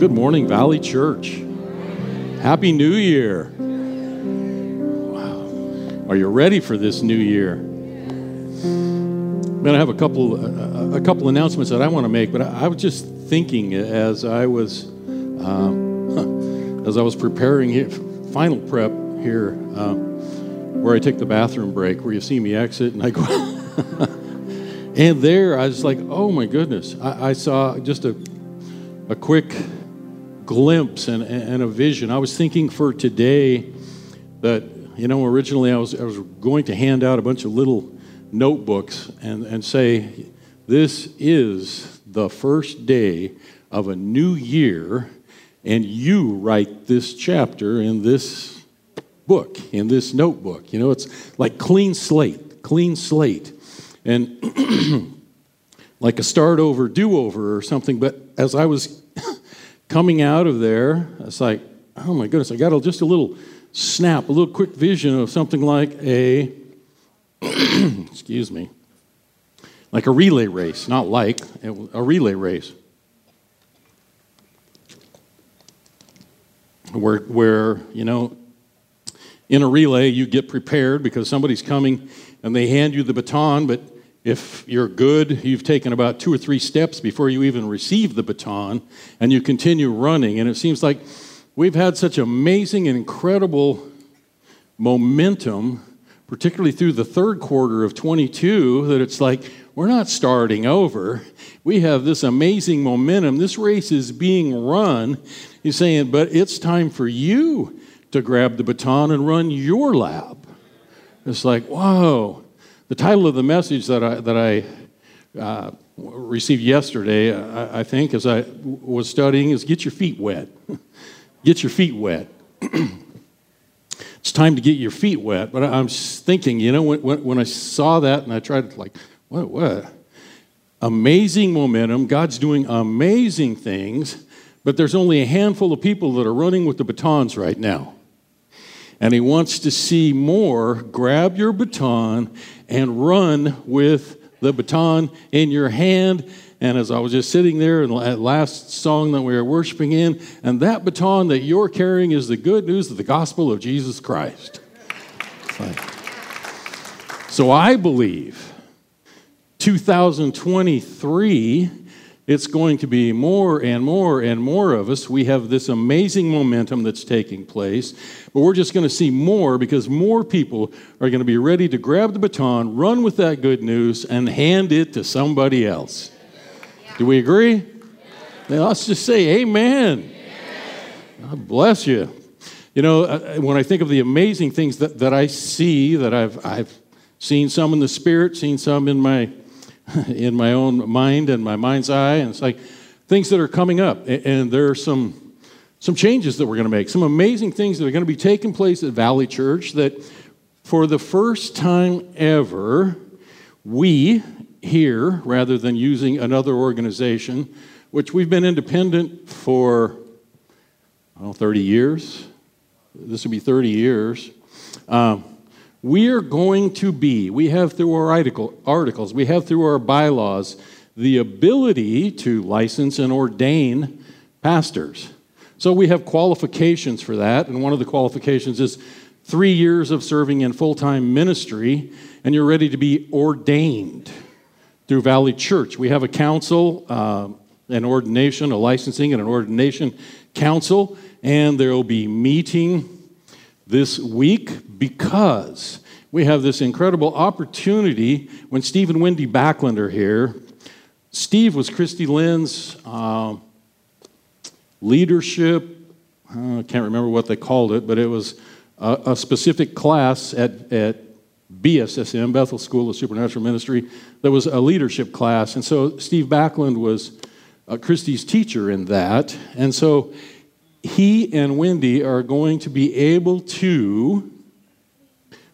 Good morning, Valley Church. Happy New Year. Wow. Are you ready for this new year? Man, to have a couple, a, a couple announcements that I want to make, but I, I was just thinking as I was, um, as I was preparing final prep here, uh, where I take the bathroom break, where you see me exit and I go. and there, I was like, oh my goodness. I, I saw just a, a quick glimpse and, and a vision. I was thinking for today that, you know, originally I was, I was going to hand out a bunch of little notebooks and, and say, this is the first day of a new year, and you write this chapter in this book, in this notebook. You know, it's like clean slate, clean slate. And like a start over, do over, or something. But as I was coming out of there, it's like, oh my goodness, I got a, just a little snap, a little quick vision of something like a, excuse me, like a relay race, not like, a relay race. Where, where, you know, in a relay, you get prepared because somebody's coming and they hand you the baton, but if you're good, you've taken about two or three steps before you even receive the baton, and you continue running. And it seems like we've had such amazing and incredible momentum, particularly through the third quarter of 22, that it's like we're not starting over. We have this amazing momentum. This race is being run. He's saying, but it's time for you to grab the baton and run your lap. It's like, whoa. The title of the message that I, that I uh, received yesterday, I, I, think, as I was studying, is Get Your Feet Wet. get your feet wet. it's time to get your feet wet. But I'm thinking, you know, when, when I saw that and I tried to, like, what, what? Amazing momentum. God's doing amazing things, but there's only a handful of people that are running with the batons right now and he wants to see more, grab your baton and run with the baton in your hand. And as I was just sitting there in that last song that we were worshiping in, and that baton that you're carrying is the good news of the gospel of Jesus Christ. So I believe 2023 it's going to be more and more and more of us. We have this amazing momentum that's taking place, but we're just going to see more because more people are going to be ready to grab the baton, run with that good news, and hand it to somebody else. Do we agree? Now, let's just say amen. God bless you. You know, uh, uh, when I think of the amazing things that, that I see, that I've, I've seen some in the spirit, seen some in my in my own mind and my mind's eye. And it's like things that are coming up. And there are some, some changes that we're going to make, some amazing things that are going to be taking place at Valley Church that for the first time ever, we here, rather than using another organization, which we've been independent for I don't know, 30 years. This will be 30 years. Um, we are going to be, we have through our article, articles, we have through our bylaws, the ability to license and ordain pastors. So we have qualifications for that, and one of the qualifications is three years of serving in full time ministry, and you're ready to be ordained through Valley Church. We have a council, uh, an ordination, a licensing, and an ordination council, and there will be meeting this week because we have this incredible opportunity when Steve and Wendy Backlund are here. Steve was Christy Lynn's uh, leadership, uh, I can't remember what they called it, but it was a, a specific class at, at BSSM, Bethel School of Supernatural Ministry, that was a leadership class. And so Steve Backlund was uh, Christy's teacher in that. And so he and Wendy are going to be able to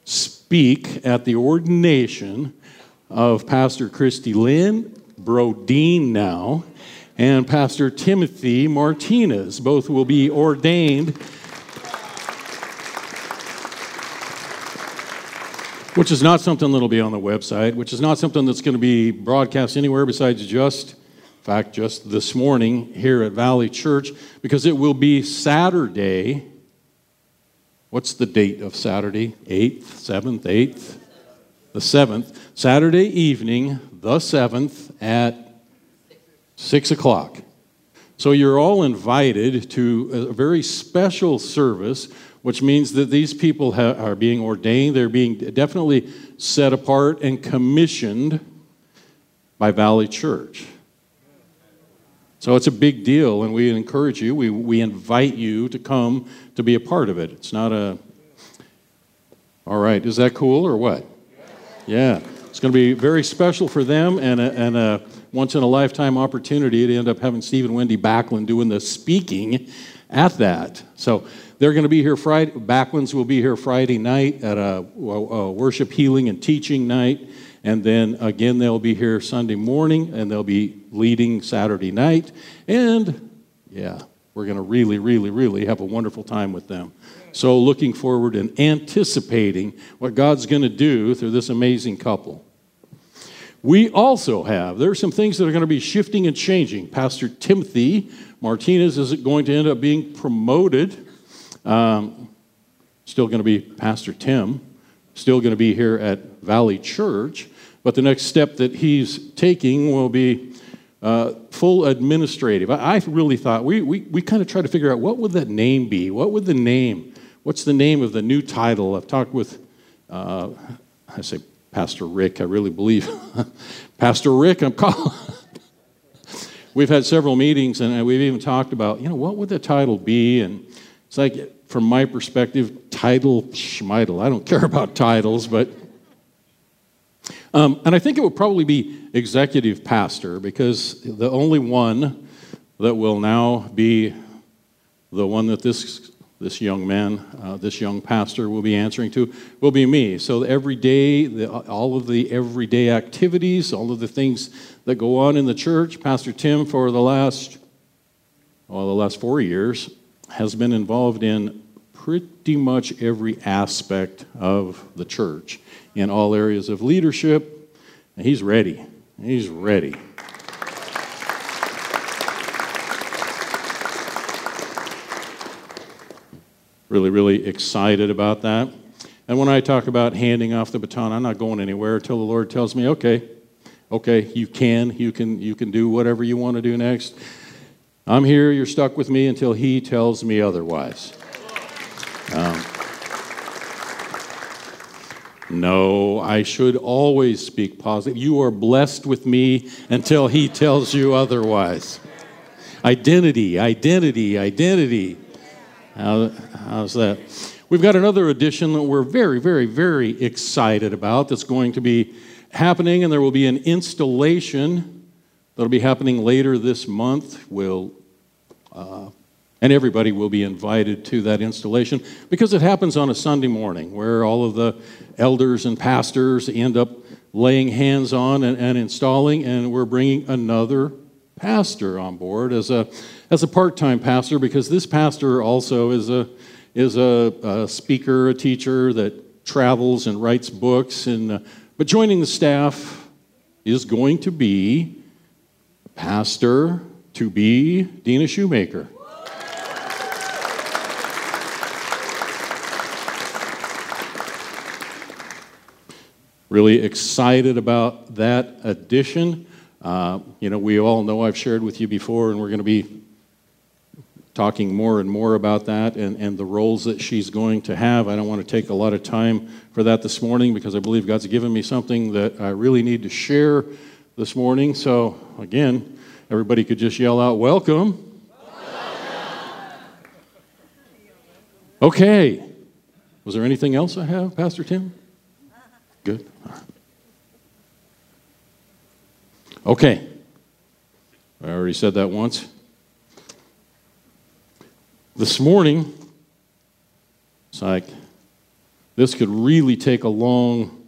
speak at the ordination of Pastor Christy Lynn, Brodeen now, and Pastor Timothy Martinez. Both will be ordained. Which is not something that'll be on the website, which is not something that's going to be broadcast anywhere besides just fact, just this morning here at Valley Church, because it will be Saturday. What's the date of Saturday? 8th, 7th, 8th? The 7th. Saturday evening, the 7th, at 6 o'clock. So you're all invited to a very special service, which means that these people ha- are being ordained. They're being definitely set apart and commissioned by Valley Church. So it's a big deal, and we encourage you, we, we invite you to come to be a part of it. It's not a, all right, is that cool or what? Yeah, it's going to be very special for them and a, and a once in a lifetime opportunity to end up having Steve and Wendy Backlund doing the speaking at that. So they're going to be here Friday, Backlunds will be here Friday night at a, a worship, healing, and teaching night. And then again, they'll be here Sunday morning and they'll be leading Saturday night. And yeah, we're going to really, really, really have a wonderful time with them. So, looking forward and anticipating what God's going to do through this amazing couple. We also have, there are some things that are going to be shifting and changing. Pastor Timothy Martinez is going to end up being promoted. Um, still going to be Pastor Tim, still going to be here at Valley Church. But the next step that he's taking will be uh, full administrative. I, I, really thought, we, we, we kind of tried to figure out what would that name be? What would the name, what's the name of the new title? I've talked with, uh, I say Pastor Rick, I really believe. Pastor Rick, I'm calling. we've had several meetings and we've even talked about, you know, what would the title be? And it's like, from my perspective, title schmeitel. I don't care about titles, but um, and I think it would probably be executive pastor because the only one that will now be the one that this, this young man, uh, this young pastor will be answering to will be me. So every day, the, all of the everyday activities, all of the things that go on in the church, Pastor Tim for the last, well, the last four years has been involved in pretty much every aspect of the church in all areas of leadership. And he's ready. He's ready. Really, really excited about that. And when I talk about handing off the baton, I'm not going anywhere until the Lord tells me, okay, okay, you can, you can, you can do whatever you want to do next. I'm here, you're stuck with me until He tells me otherwise. No, I should always speak positive. You are blessed with me until he tells you otherwise. Identity, identity, identity. How, how's that? We've got another edition that we're very, very, very excited about that's going to be happening, and there will be an installation that'll be happening later this month. We'll uh, and everybody will be invited to that installation because it happens on a Sunday morning where all of the elders and pastors end up laying hands on and, and installing, and we're bringing another pastor on board as a, as a part time pastor because this pastor also is, a, is a, a, speaker, a teacher that travels and writes books. And, uh, but joining the staff is going to be pastor to be Dina Shoemaker. Really excited about that addition. Uh, you know, we all know I've shared with you before, and we're going to be talking more and more about that and, and the roles that she's going to have. I don't want to take a lot of time for that this morning because I believe God's given me something that I really need to share this morning. So, again, everybody could just yell out, Welcome. Okay. Was there anything else I have, Pastor Tim? Okay. I already said that once. This morning, it's like this could really take a long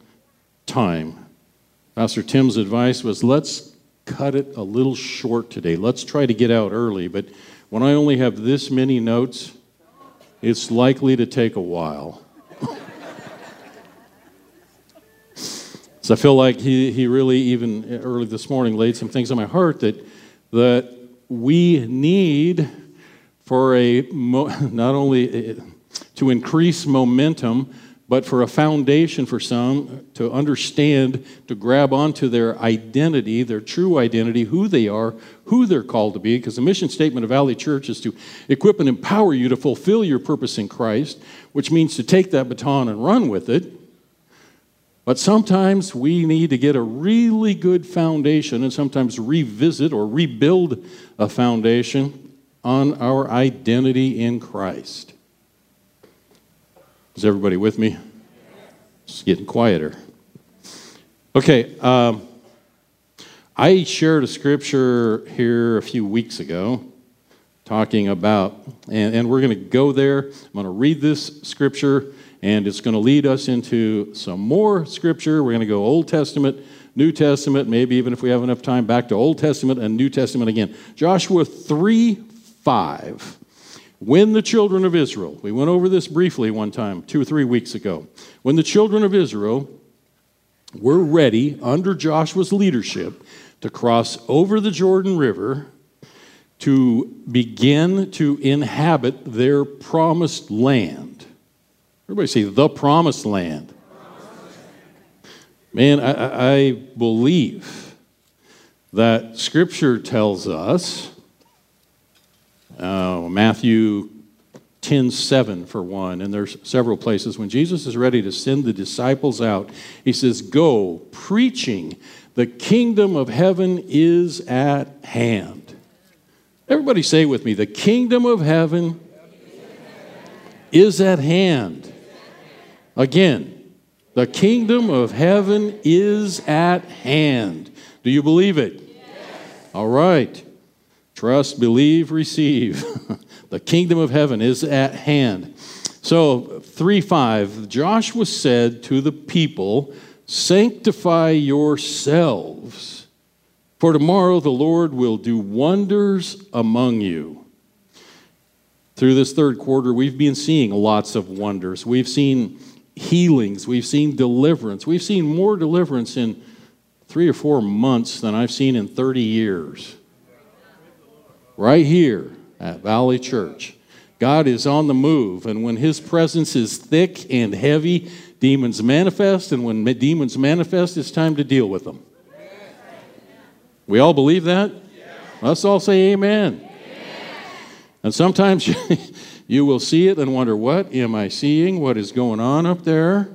time. Pastor Tim's advice was let's cut it a little short today. Let's try to get out early. But when I only have this many notes, it's likely to take a while. I feel like he, he really, even early this morning, laid some things on my heart that, that we need for a not only eh, to increase momentum, but for a foundation for some to understand, to grab onto their identity, their true identity, who they are, who they're called to be. Because the mission statement of Valley Church is to equip and empower you to fulfill your purpose in Christ, which means to take that baton and run with it. But sometimes we need to get a really good foundation and sometimes revisit or rebuild a foundation on our identity in Christ. Is everybody with me? It's getting quieter. Okay, um, I shared a scripture here a few weeks ago talking about, and, and we're going to go there. I'm going to read this scripture, and it's going to lead us into some more scripture. We're going to go Old Testament, New Testament, maybe even if we have enough time, back to Old Testament and New Testament again. Joshua 3 5. When the children of Israel, we went over this briefly one time, two or three weeks ago. When the children of Israel were ready, under Joshua's leadership, to cross over the Jordan River to begin to inhabit their promised land. Everybody say, the promised land. Man, I, I believe that Scripture tells us uh, Matthew 10 7 for one, and there's several places. When Jesus is ready to send the disciples out, he says, Go, preaching, the kingdom of heaven is at hand. Everybody say with me, the kingdom of heaven is at hand. Again, the kingdom of heaven is at hand. Do you believe it? All right. Trust, believe, receive. the kingdom of heaven is at hand. So, 3 5, Joshua said to the people, Sanctify yourselves, for tomorrow the Lord will do wonders among you. Through this third quarter, we've been seeing lots of wonders. We've seen healings, we've seen deliverance. We've seen more deliverance in three or four months than I've seen in 30 years right here at Valley Church. God is on the move, and when His presence is thick and heavy, demons manifest, and when demons manifest, it's time to deal with them. We all believe that? Let's all say amen. And sometimes you, will see it and wonder, what am I seeing? What is going on up there?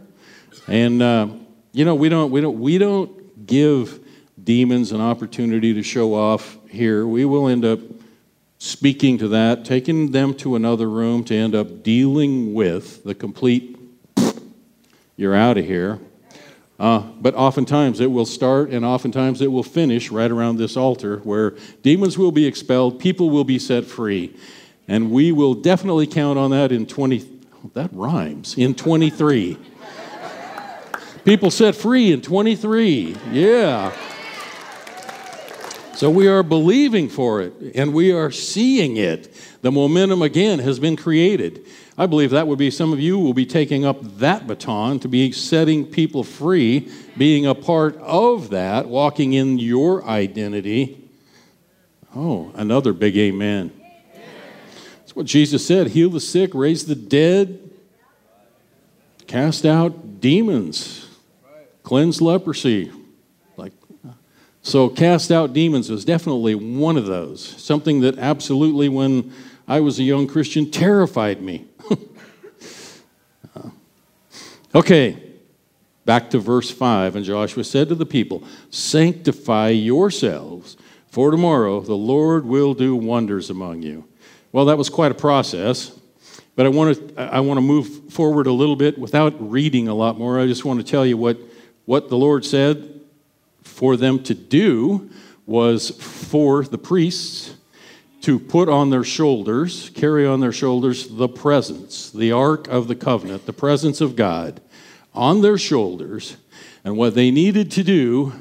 And uh, you know, we don't, we don't, we don't give demons an opportunity to show off here. We will end up speaking to that, taking them to another room to end up dealing with the complete, you're out of here. Uh, but oftentimes it will start and oftentimes it will finish right around this altar where demons will be expelled, people will be set free. And we will definitely count on that in 20, that rhymes, in 23. people set free in 23. Yeah. So we are believing for it and we are seeing it. The momentum again has been created. I believe that would be some of you will be taking up that baton to be setting people free, being a part of that, walking in your identity. Oh, another big amen. That's what Jesus said heal the sick, raise the dead, cast out demons, cleanse leprosy, Like, so, cast out demons was definitely one of those. Something that absolutely, when I was a young Christian, terrified me. okay, back to verse 5. And Joshua said to the people, Sanctify yourselves, for tomorrow the Lord will do wonders among you. Well, that was quite a process. But I want to I want to move forward a little bit without reading a lot more. I just want to tell you what, what the Lord said for them to do was for the priests to put on their shoulders, carry on their shoulders the presence, the ark of the covenant, the presence of God on their shoulders. And what they needed to do,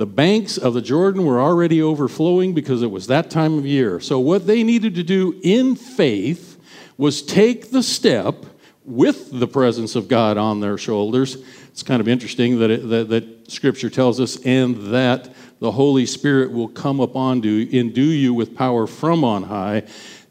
the banks of the Jordan were already overflowing because it was that time of year. So, what they needed to do in faith was take the step with the presence of God on their shoulders. It's kind of interesting that, it, that, that Scripture tells us, and that the Holy Spirit will come upon you, endue you with power from on high,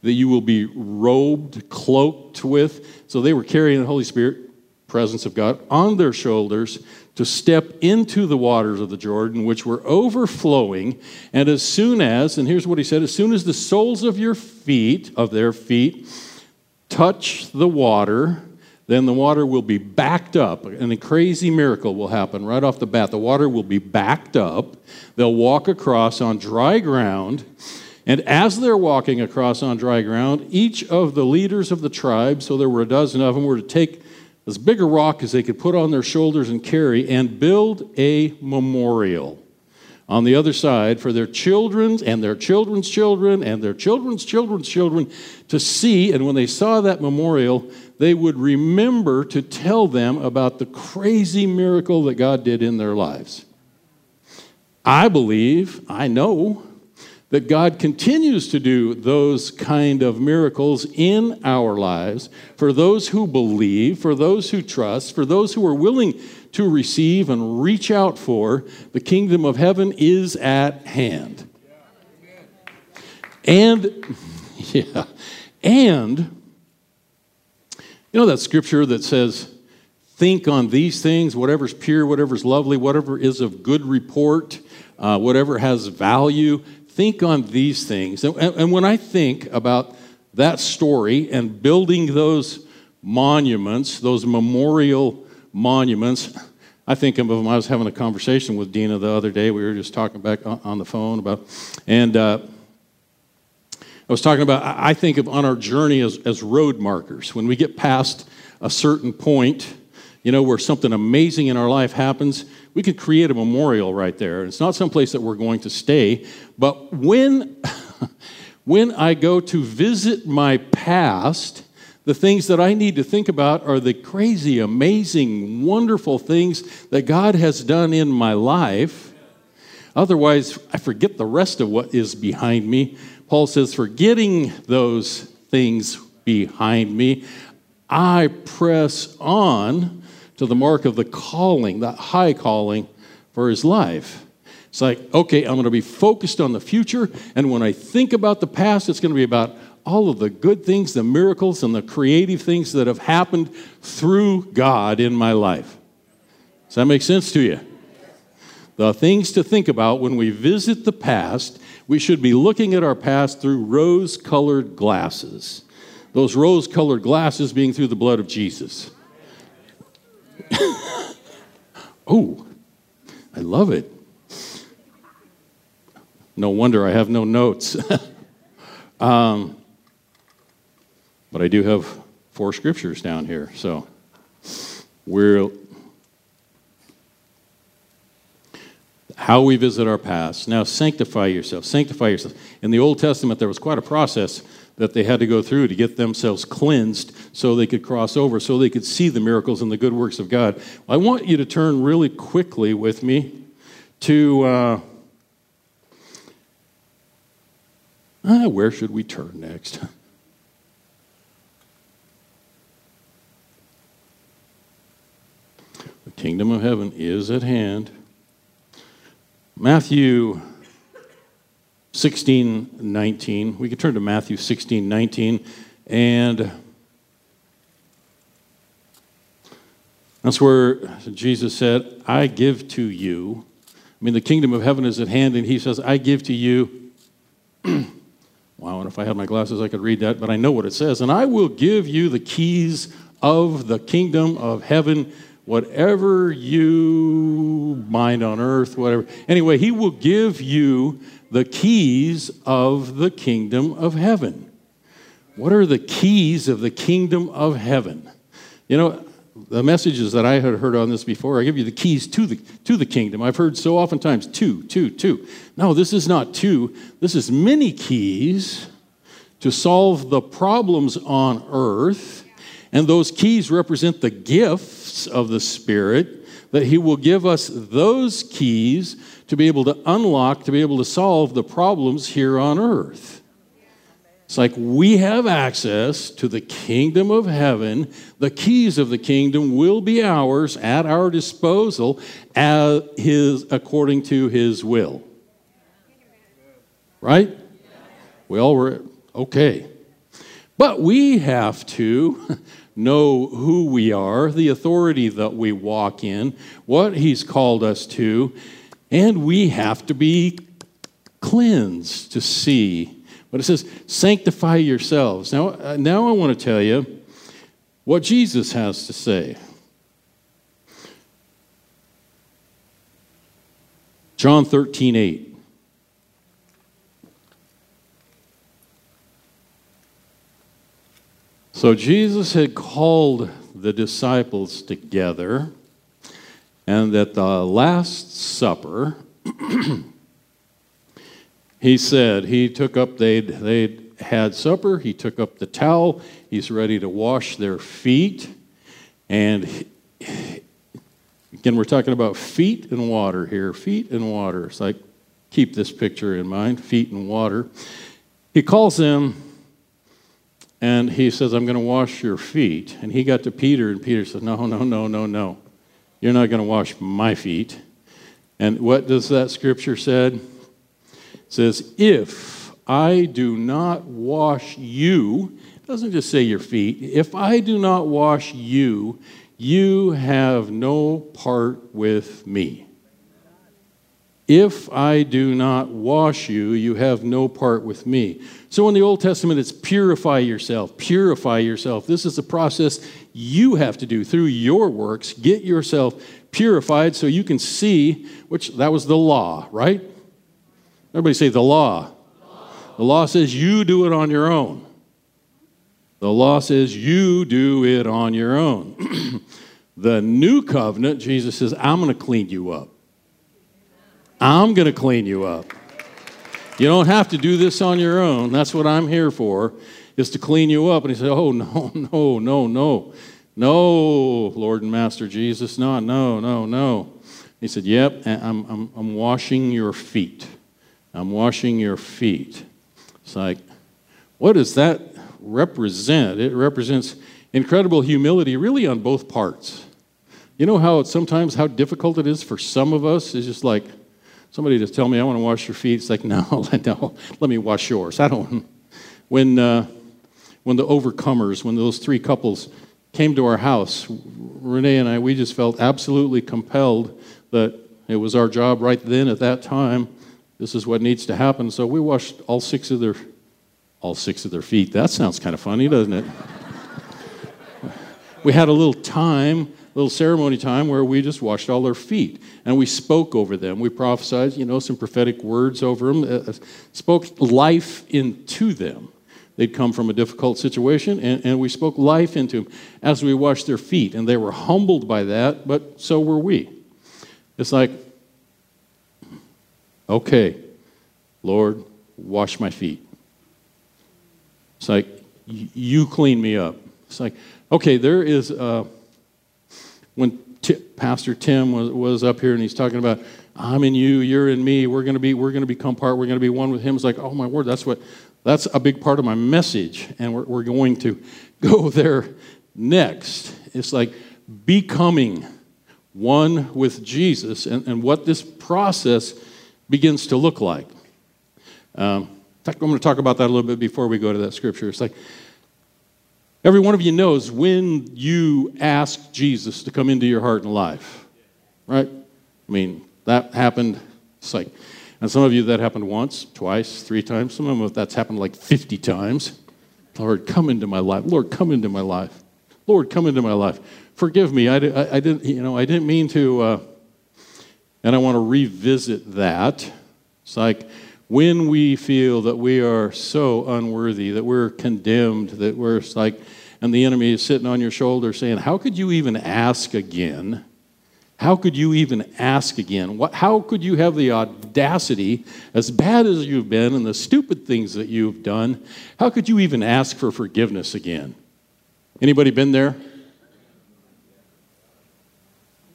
that you will be robed, cloaked with. So they were carrying the Holy Spirit, presence of God, on their shoulders to step into the waters of the Jordan, which were overflowing. And as soon as, and here's what he said, as soon as the soles of your feet, of their feet, touch the water, then the water will be backed up. And a crazy miracle will happen right off the bat. The water will be backed up. They'll walk across on dry ground. And as they're walking across on dry ground, each of the leaders of the tribe, so there were a dozen of them, were to take as big a rock as they could put on their shoulders and carry and build a memorial on the other side for their children and their children's children and their children's children's children to see. And when they saw that memorial, they would remember to tell them about the crazy miracle that God did in their lives. I believe, I know, that God continues to do those kind of miracles in our lives for those who believe, for those who trust, for those who are willing to receive and reach out for. The kingdom of heaven is at hand. And, yeah, and, you know that scripture that says, think on these things, whatever's pure, whatever's lovely, whatever is of good report, uh, whatever has value think on these things. And, and when I think about that story and building those monuments, those memorial monuments, I think of them. I was having a conversation with Dina the other day. We were just talking back on the phone about, and uh, I was talking about, I think of on our journey as, as road markers. When we get past a certain point, you know, where something amazing in our life happens, we could create a memorial right there. It's not someplace that we're going to stay, but when, when I go to visit my past, the things that I need to think about are the crazy, amazing, wonderful things that God has done in my life. Otherwise, I forget the rest of what is behind me. Paul says, forgetting those things behind me, I press on to the mark of the calling, that high calling for his life. It's like, okay, I'm going to be focused on the future, and when I think about the past, it's going to be about all of the good things, the miracles, and the creative things that have happened through God in my life. Does that make sense to you? The things to think about when we visit the past, we should be looking at our past through rose colored glasses. Those rose colored glasses being through the blood of Jesus. oh, I love it. No wonder I have no notes. um, but I do have four scriptures down here. So we're how we visit our past. Now sanctify yourself. Sanctify yourself. In the Old Testament, there was quite a process that they had to go through to get themselves cleansed so they could cross over, so they could see the miracles and the good works of God. I want you to turn really quickly with me to. Uh, uh, where should we turn next? The kingdom of heaven is at hand. Matthew 16, 19. We can turn to Matthew 16, 19. And that's where Jesus said, I give to you. I mean, the kingdom of heaven is at hand, and he says, I give to you. wow, and if I had my glasses, I could read that, but I know what it says. And I will give you the keys of the kingdom of heaven whatever you mind on earth, whatever. Anyway, he will give you the keys of the kingdom of heaven. What are the keys of the kingdom of heaven? You know, the messages that I had heard on this before, I give you the keys to the, to the kingdom. I've heard so oftentimes two, two, two. No, this is not two. This is many keys to solve the problems on earth. And those keys represent the gifts of the Spirit, that He will give us those keys to be able to unlock, to be able to solve the problems here on earth. It's like we have access to the kingdom of heaven. The keys of the kingdom will be ours at our disposal as his, according to his will. Right? We all were okay. But we have to know who we are, the authority that we walk in, what he's called us to, and we have to be cleansed to see but it says, sanctify yourselves. Now, uh, now I want to tell you what Jesus has to say. John 13, 8. So Jesus had called the disciples together, and at the Last Supper, he said he took up they'd they'd had supper he took up the towel he's ready to wash their feet and he, again we're talking about feet and water here feet and water. So like keep this picture in mind feet and water. He calls them and he says i'm going to wash your feet and he got to peter and peter says, no no no no no you're not going to wash my feet and what does that scripture said It says, If I do not wash you, it doesn't just say your feet, if I do not wash you, you have no part with me. If I do not wash you, you have no part with me. So in the Old Testament, it's purify yourself, purify yourself. This is a process you have to do through your works. Get yourself purified so you can see, which that was the law, right? Everybody say the law. The law says you do it on your own. The law says you do it on your own. the new covenant, Jesus says, I'm going to clean you up. I'm going to clean you up. You don't have to do this on your own. That's what I'm here for, is to clean you up. And he said, Oh, no, no, no, no. No, Lord and Master Jesus, not, no, no, no. He said, Yep, I'm, I'm, I'm washing your feet. I'm washing your feet. It's like, what does that represent? It represents incredible humility, really, on both parts. You know how it's sometimes how difficult it is for some of us is just like somebody just tell me I want to wash your feet. It's like no, no, let me wash yours. I don't. When uh, when the overcomers, when those three couples came to our house, Renee and I, we just felt absolutely compelled that it was our job right then at that time this is what needs to happen. So we washed all six of their all six of their feet. That sounds kind of funny, doesn't it? we had a little time, little ceremony time where we just washed all their feet and we spoke over them. We prophesied, you know, some prophetic words over them, uh, uh spoke life into them. They'd come from a difficult situation, and, and we spoke life into them as we washed their feet. And they were humbled by that, but so were we. It's like Okay, Lord, wash my feet. It's like, you clean me up. It's like, okay, there is, uh, when T- Pastor Tim was, was up here and he's talking about, I'm in you, you're in me, we're gonna be, we're gonna become part, we're gonna be one with him. It's like, oh my word, that's what, that's a big part of my message. And we're, we're going to go there next. It's like becoming one with Jesus and, and what this process begins to look like. Um, I'm going to talk about that a little bit before we go to that scripture. It's like every one of you knows when you ask Jesus to come into your heart and life, right? I mean, that happened. It's like, and some of you that happened once, twice, three times. Some of them that's happened like 50 times. Lord, come into my life. Lord, come into my life. Lord, come into my life. Forgive me. I, I, I didn't, you know, I didn't mean to. Uh, and I want to revisit that. It's like when we feel that we are so unworthy, that we're condemned, that we're like, and the enemy is sitting on your shoulder saying, How could you even ask again? How could you even ask again? What, how could you have the audacity, as bad as you've been and the stupid things that you've done, how could you even ask for forgiveness again? Anybody been there?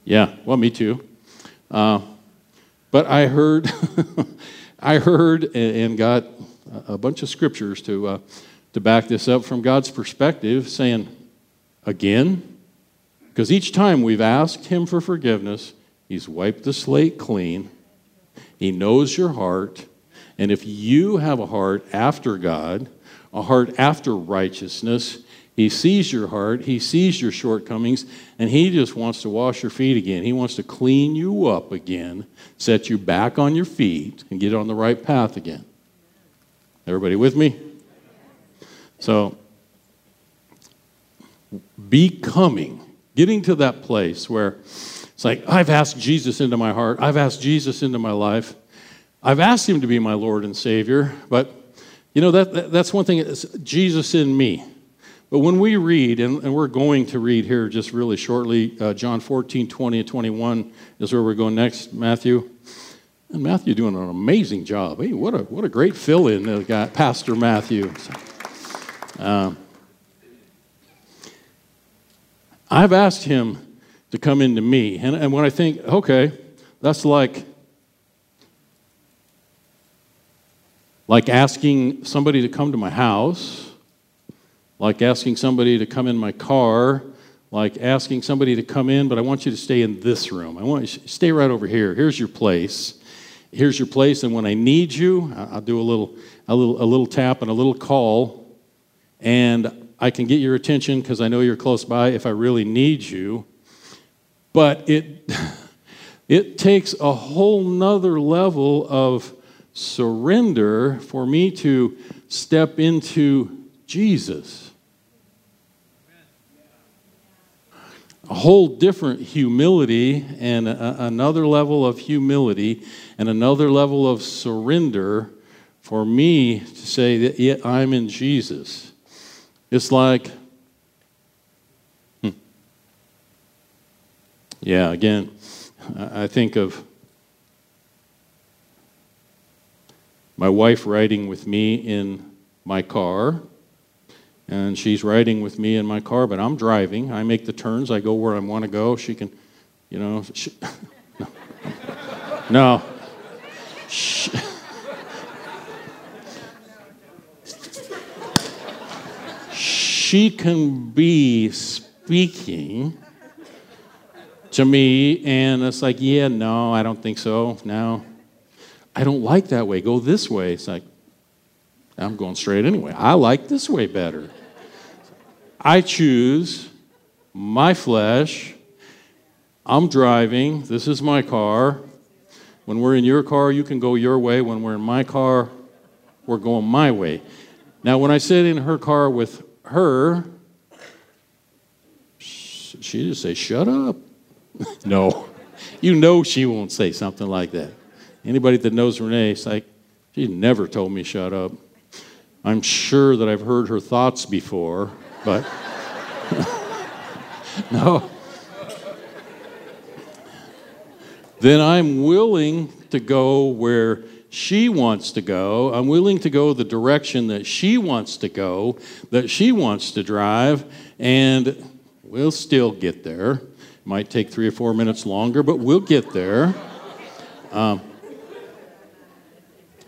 Yeah, well, me too. Uh, but I heard, I heard, and got a bunch of scriptures to, uh, to back this up from God's perspective, saying, again, because each time we've asked Him for forgiveness, He's wiped the slate clean. He knows your heart. And if you have a heart after God, a heart after righteousness, he sees your heart, he sees your shortcomings, and he just wants to wash your feet again. He wants to clean you up again, set you back on your feet, and get on the right path again. Everybody with me? So, becoming, getting to that place where it's like, I've asked Jesus into my heart, I've asked Jesus into my life, I've asked him to be my Lord and Savior, but you know, that, that that's one thing, it's Jesus in me. But when we read, and, and, we're going to read here just really shortly, uh, John 14, 20, and 21 is where we're going next, Matthew. And Matthew doing an amazing job. Hey, what a, what a great fill in, uh, got Pastor Matthew. Uh, I've asked him to come into me. And, and when I think, okay, that's like, like asking somebody to come to my house like asking somebody to come in my car, like asking somebody to come in, but I want you to stay in this room. I want you to stay right over here. Here's your place. Here's your place, and when I need you, I'll do a little, a little, a little tap and a little call, and I can get your attention because I know you're close by if I really need you. But it, it takes a whole nother level of surrender for me to step into Jesus. a whole different humility and a, another level of humility and another level of surrender for me to say that yeah, I'm in Jesus. It's like, hmm. yeah, again, I think of my wife riding with me in my car and she's riding with me in my car, but I'm driving. I make the turns. I go where I want to go. She can, you know, she, no. no. She, she can be speaking to me, and it's like, yeah, no, I don't think so. No, I don't like that way. Go this way. It's like, I'm going straight anyway. I like this way better. I choose my flesh. I'm driving. This is my car. When we're in your car, you can go your way. When we're in my car, we're going my way. Now, when I sit in her car with her, she just say, "Shut up." no, you know she won't say something like that. Anybody that knows Renee, it's like she never told me shut up. I'm sure that I've heard her thoughts before, but no. Then I'm willing to go where she wants to go. I'm willing to go the direction that she wants to go, that she wants to drive, and we'll still get there. Might take three or four minutes longer, but we'll get there. Um,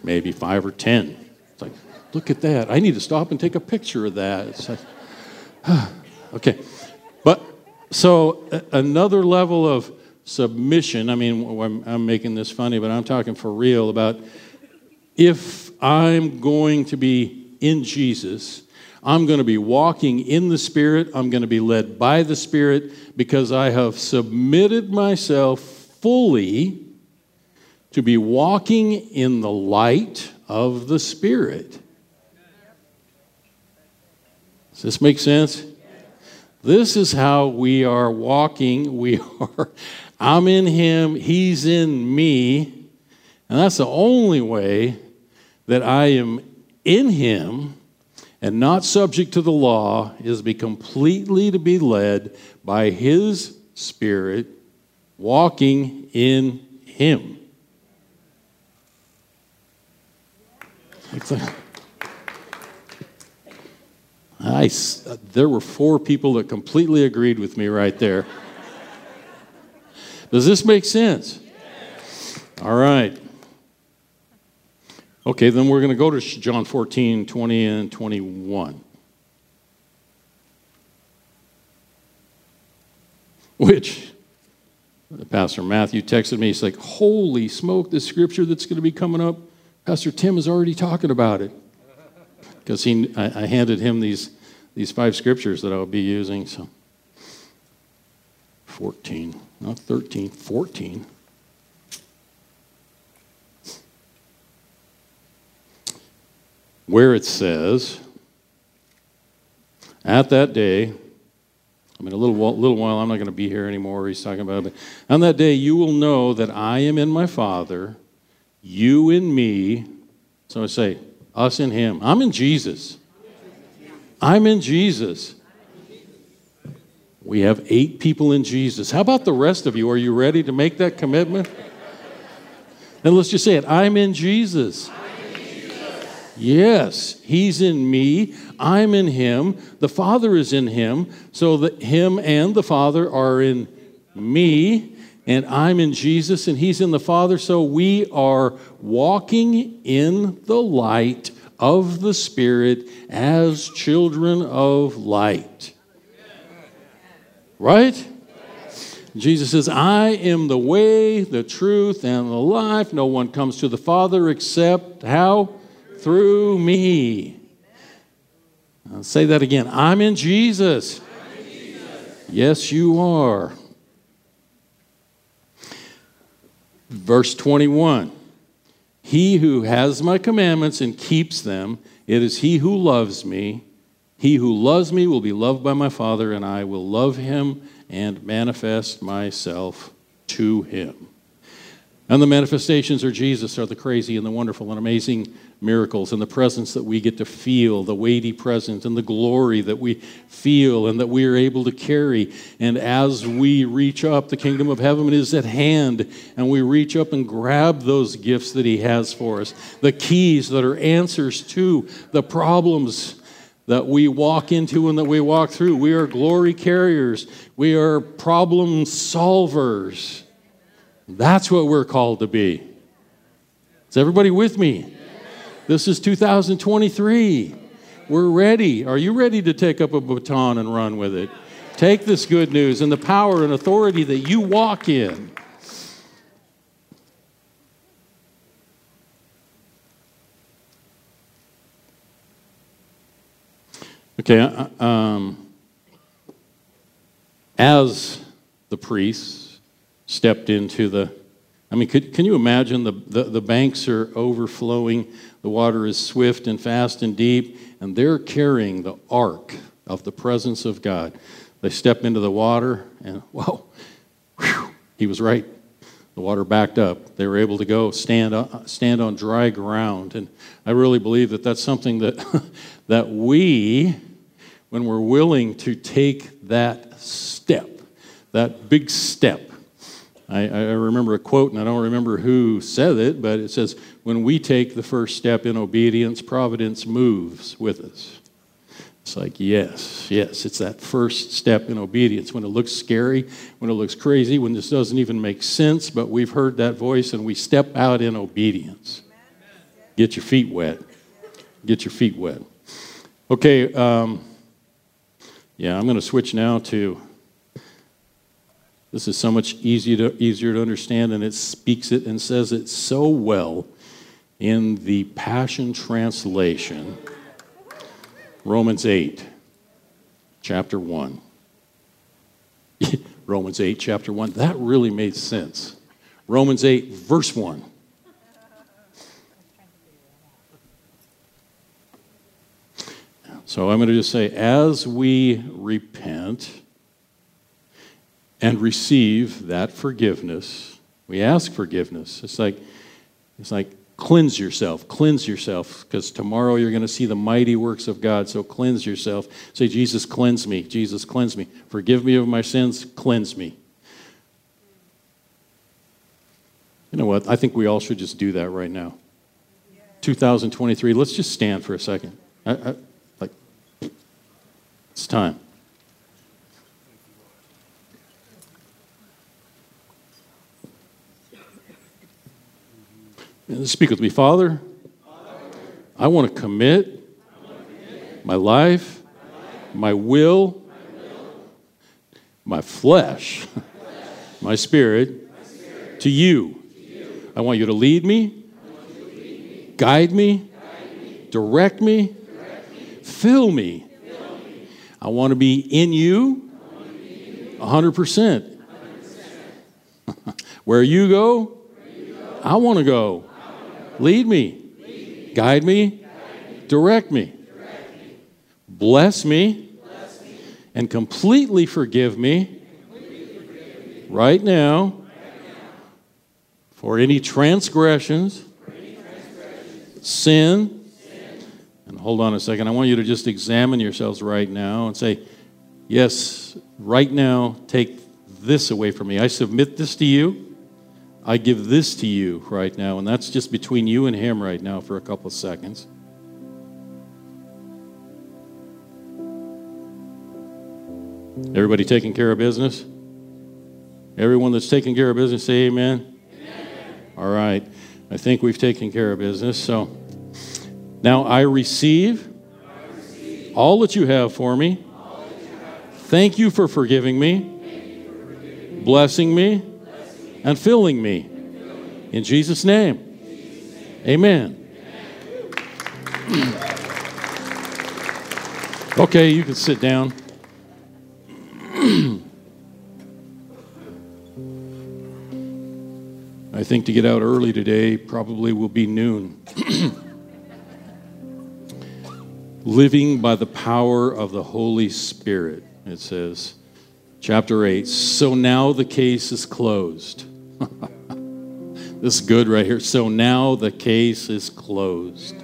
maybe five or ten. It's like, Look at that. I need to stop and take a picture of that. It's Like, okay. But so another level of submission. I mean, I'm, I'm making this funny, but I'm talking for real about if I'm going to be in Jesus, I'm going to be walking in the Spirit, I'm going to be led by the Spirit because I have submitted myself fully to be walking in the light of the Spirit. Does this make sense? This is how we are walking. We are, I'm in him, he's in me. And that's the only way that I am in him and not subject to the law is be completely to be led by his spirit walking in him. I, there were four people that completely agreed with me right there. Does this make sense? All right. Okay, then we're going to go to John 14, 20, and 21. Which, Pastor Matthew texted me, he's like, Holy smoke, the scripture that's going to be coming up, Pastor Tim is already talking about it. Because he, I, I handed him these, these five scriptures that I'll be using. So 14, not 13, 14. Where it says, At that day, I mean, a little, little while, I'm not going to be here anymore. He's talking about it. On that day, you will know that I am in my Father, you in me. So I say, us in Him. I'm in Jesus. I'm in Jesus. We have eight people in Jesus. How about the rest of you? Are you ready to make that commitment? And let's just say it I'm in Jesus. Yes, he's in me. I'm in him. The Father is in him. So that him and the Father are in me. And I'm in Jesus and he's in the Father. So we are walking in the light of the Spirit as children of light. Right? Jesus says, I am the way, the truth, and the life. No one comes to the Father except how? through me. I'll say that again. I'm in Jesus. I'm in Jesus. Yes, you are. Verse 21 He who has my commandments and keeps them, it is he who loves me. He who loves me will be loved by my Father, and I will love him and manifest myself to him. And the manifestations are Jesus, are the crazy and the wonderful and amazing miracles and the presence that we get to feel, the weighty presence and the glory that we feel and that we are able to carry. And as we reach up, the kingdom of heaven is at hand, and we reach up and grab those gifts that He has for us, the keys that are answers to the problems that we walk into and that we walk through. We are glory carriers, we are problem solvers. That's what we're called to be. Is everybody with me? This is 2023. We're ready. Are you ready to take up a baton and run with it? Take this good news and the power and authority that you walk in. Okay, uh, um, as the priests stepped into the. I mean, could, can you imagine the, the, the banks are overflowing, the water is swift and fast and deep, and they're carrying the ark of the presence of God. They step into the water, and whoa, whew, he was right. The water backed up. They were able to go stand on, stand on dry ground. And I really believe that that's something that, that we, when we're willing to take that step, that big step, I, I, remember a quote, and I don't remember who said it, but it says, When we take the first step in obedience, providence moves with us. It's like, yes, yes, it's that first step in obedience. When it looks scary, when it looks crazy, when this doesn't even make sense, but we've heard that voice and we step out in obedience. Get your feet wet. Get your feet wet. Okay, um, yeah, I'm going to switch now to this is so much easier to, easier to understand, and it speaks it and says it so well in the Passion Translation. Romans 8, chapter 1. Romans 8, chapter 1. That really made sense. Romans 8, verse 1. So I'm going to just say, as we repent, and receive that forgiveness. We ask forgiveness. It's like, it's like cleanse yourself, cleanse yourself, because tomorrow you're going to see the mighty works of God. So cleanse yourself. Say, Jesus, cleanse me. Jesus, cleanse me. Forgive me of my sins. Cleanse me. You know what? I think we all should just do that right now. 2023. Let's just stand for a second. I, I, it's time. Speak with me, Father. I want to commit my life, my will, my flesh, my spirit to you. I want you to lead me, guide me, direct me, fill me. I want to be in you 100%. Where you go, I want to go. Lead me, guide me, direct me, bless me, and completely forgive me right now for any transgressions, sin. Hold on a second. I want you to just examine yourselves right now and say, Yes, right now, take this away from me. I submit this to you. I give this to you right now, and that's just between you and him right now for a couple of seconds. Everybody taking care of business? Everyone that's taking care of business, say amen. amen. All right. I think we've taken care of business. So now I receive, all that you have for me. Thank you for forgiving me blessing me and filling me. In Jesus' name. Amen. Okay, you can sit down. I think to get out early today probably will be noon. Living by the power of the Holy Spirit, it says. Chapter 8. So now the case is closed. this is good right here. So now the case is closed.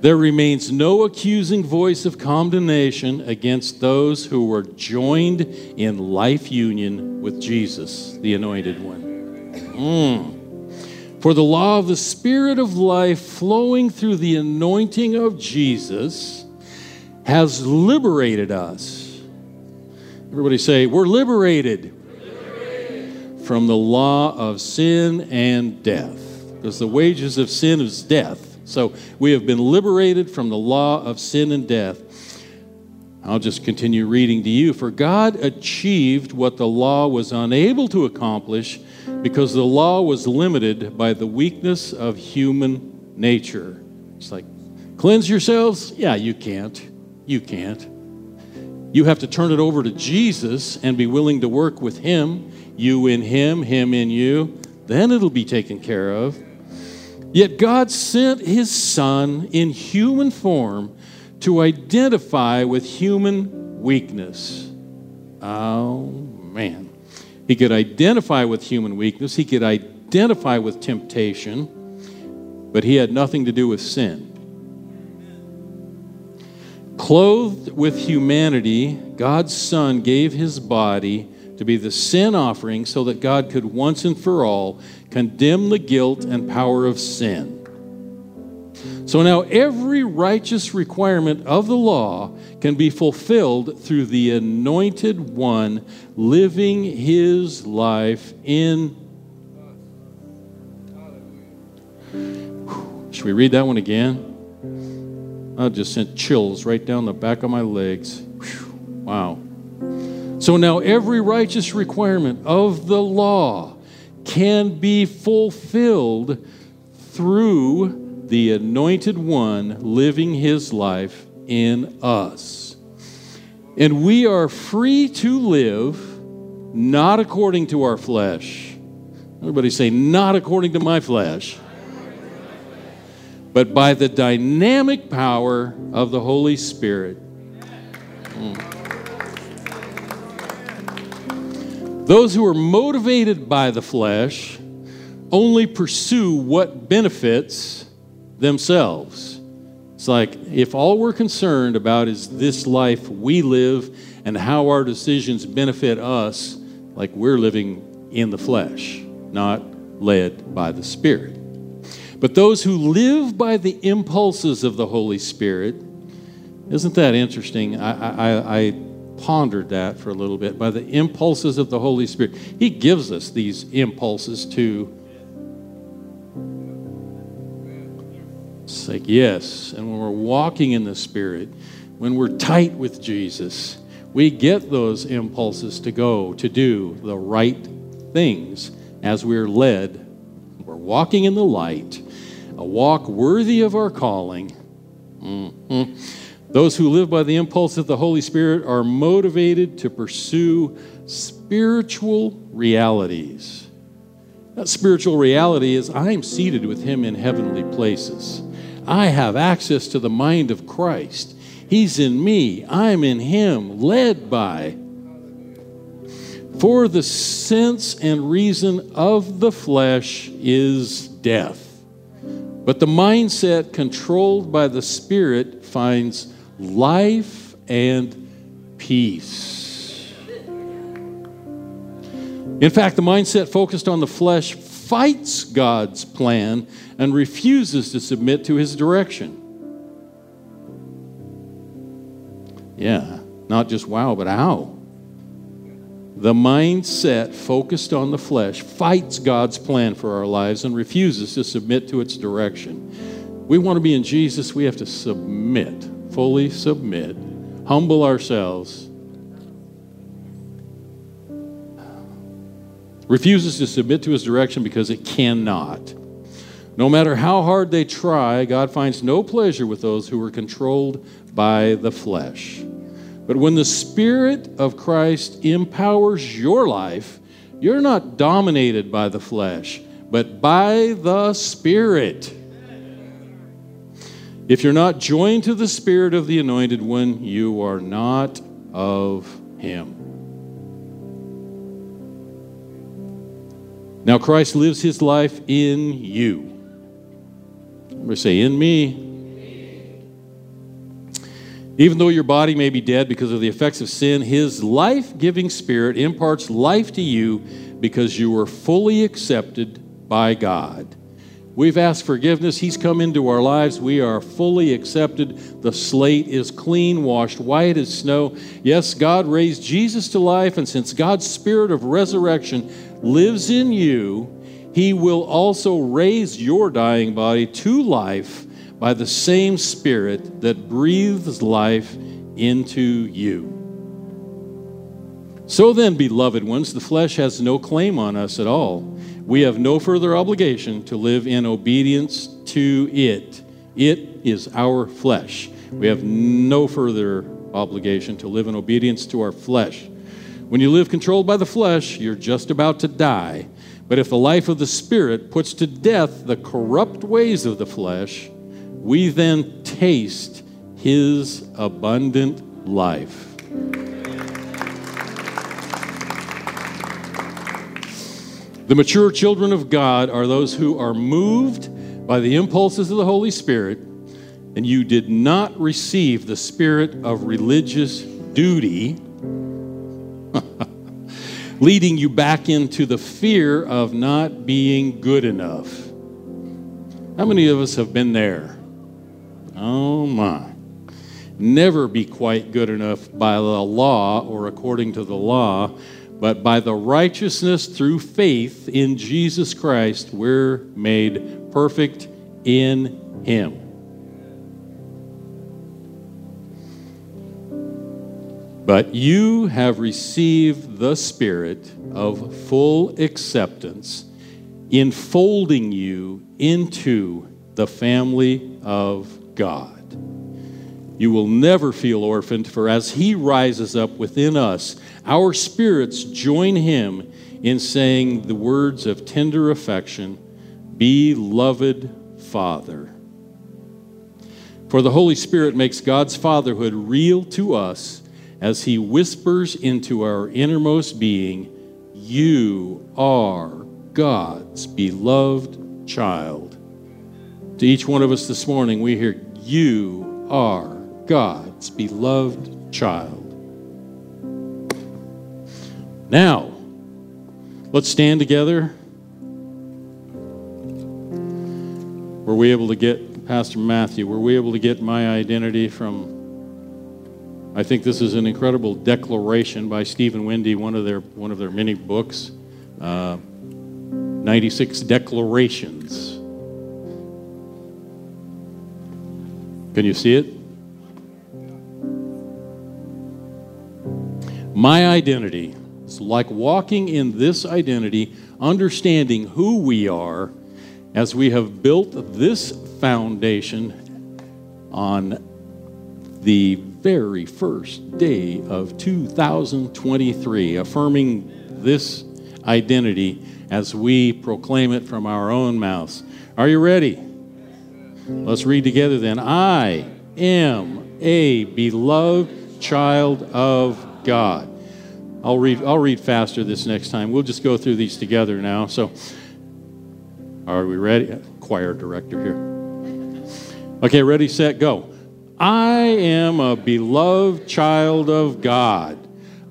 There remains no accusing voice of condemnation against those who were joined in life union with Jesus, the Anointed One. Mm. For the law of the Spirit of life flowing through the anointing of Jesus has liberated us. Everybody say, We're liberated from the law of sin and death. Because the wages of sin is death. So we have been liberated from the law of sin and death. I'll just continue reading to you. For God achieved what the law was unable to accomplish because the law was limited by the weakness of human nature. It's like, cleanse yourselves? Yeah, you can't. You can't. You have to turn it over to Jesus and be willing to work with Him you in him, him in you, then it'll be taken care of. Yet God sent his son in human form to identify with human weakness. Oh, man. He could identify with human weakness, he could identify with temptation, but he had nothing to do with sin. Clothed with humanity, God's Son gave his body to be the sin offering so that God could once and for all condemn the guilt and power of sin. So now every righteous requirement of the law can be fulfilled through the anointed one living his life in. Should we read that one again? I just sent chills right down the back of my legs. Wow. So now every righteous requirement of the law can be fulfilled through the anointed one living his life in us. And we are free to live not according to our flesh. Everybody say, not according to my flesh, but by the dynamic power of the Holy Spirit. Mm. Those who are motivated by the flesh only pursue what benefits themselves. It's like if all we're concerned about is this life we live and how our decisions benefit us, like we're living in the flesh, not led by the Spirit. But those who live by the impulses of the Holy Spirit, isn't that interesting? I, I, I pondered that for a little bit by the impulses of the Holy Spirit. He gives us these impulses to It's like, yes. And when we're walking in the Spirit, when we're tight with Jesus, we get those impulses to go, to do the right things as we're led. We're walking in the light, a walk worthy of our calling. Mm-hmm. Those who live by the impulse of the Holy Spirit are motivated to pursue spiritual realities. That spiritual reality is I am seated with Him in heavenly places. I have access to the mind of Christ. He's in me, I'm in Him, led by. For the sense and reason of the flesh is death. But the mindset controlled by the Spirit finds life and peace. In fact, the mindset focused on the flesh fights God's plan and refuses to submit to his direction. Yeah, not just wow, but how. The mindset focused on the flesh fights God's plan for our lives and refuses to submit to its direction. We want to be in Jesus, we have to submit fully submit, humble ourselves, refuses to submit to his direction because it cannot. No matter how hard they try, God finds no pleasure with those who are controlled by the flesh. But when the Spirit of Christ empowers your life, you're not dominated by the flesh, but by the Spirit. If you're not joined to the Spirit of the Anointed One, you are not of Him. Now, Christ lives His life in you. We say, in me. Even though your body may be dead because of the effects of sin, His life giving Spirit imparts life to you because you were fully accepted by God. We've asked forgiveness. He's come into our lives. We are fully accepted. The slate is clean, washed white as snow. Yes, God raised Jesus to life, and since God's spirit of resurrection lives in you, He will also raise your dying body to life by the same spirit that breathes life into you. So then, beloved ones, the flesh has no claim on us at all we have no further obligation to live in obedience to it. It is our flesh. We have no further obligation to live in obedience to our flesh. When you live controlled by the flesh, you're just about to die. But if the life of the Spirit puts to death the corrupt ways of the flesh, we then taste His abundant life. The mature children of God are those who are moved by the impulses of the Holy Spirit, and you did not receive the spirit of religious duty, leading you back into the fear of not being good enough. How many of us have been there? Oh my. Never be quite good enough by the law or according to the law but by the righteousness through faith in Jesus Christ, we're made perfect in Him. But you have received the Spirit of full acceptance, enfolding you into the family of God. You will never feel orphaned, for as He rises up within us, our spirits join Him in saying the words of tender affection Beloved Father. For the Holy Spirit makes God's fatherhood real to us as He whispers into our innermost being, You are God's beloved child. To each one of us this morning, we hear, You are God's beloved child. Now, let's stand together. Were we able to get, Pastor Matthew, were we able to get my identity from? I think this is an incredible declaration by Steve and Wendy, one of their, one of their many books. Uh, 96 declarations Can you see it? My identity like walking in this identity, understanding who we are as we have built this foundation on the very first day of 2023, affirming this identity as we proclaim it from our own mouths. Are you ready? Let's read together then. I am a beloved child of God. I'll read, I'll read faster this next time. We'll just go through these together now. So, are we ready? Choir director here. Okay, ready, set, go. I am a beloved child of God.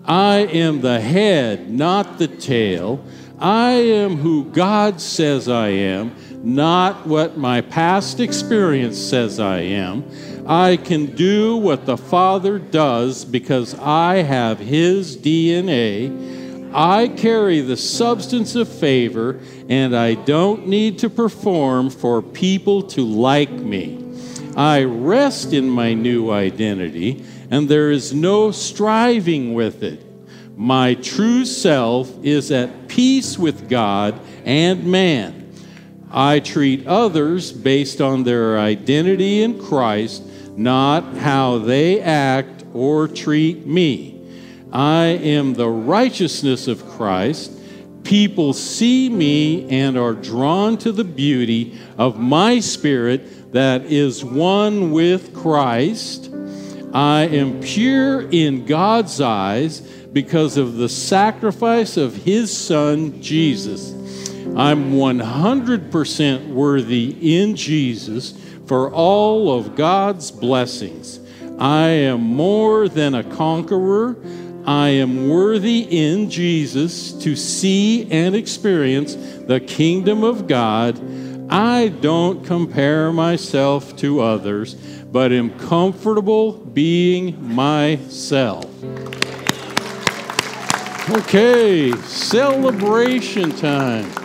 I am the head, not the tail. I am who God says I am, not what my past experience says I am. I can do what the Father does because I have His DNA. I carry the substance of favor, and I don't need to perform for people to like me. I rest in my new identity, and there is no striving with it. My true self is at peace with God and man. I treat others based on their identity in Christ, not how they act or treat me. I am the righteousness of Christ. People see me and are drawn to the beauty of my spirit that is one with Christ. I am pure in God's eyes because of the sacrifice of His Son, Jesus. I'm 100% worthy in Jesus for all of God's blessings. I am more than a conqueror. I am worthy in Jesus to see and experience the kingdom of God I don't compare myself to others, but am comfortable being myself. Okay, celebration time.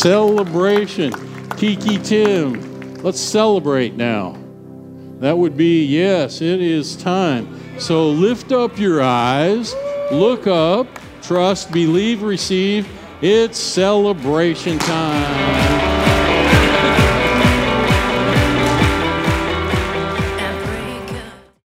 Celebration. Kiki Tim, let's celebrate now. That would be, yes, it is time. So lift up your eyes, look up, trust, believe, receive. It's celebration time.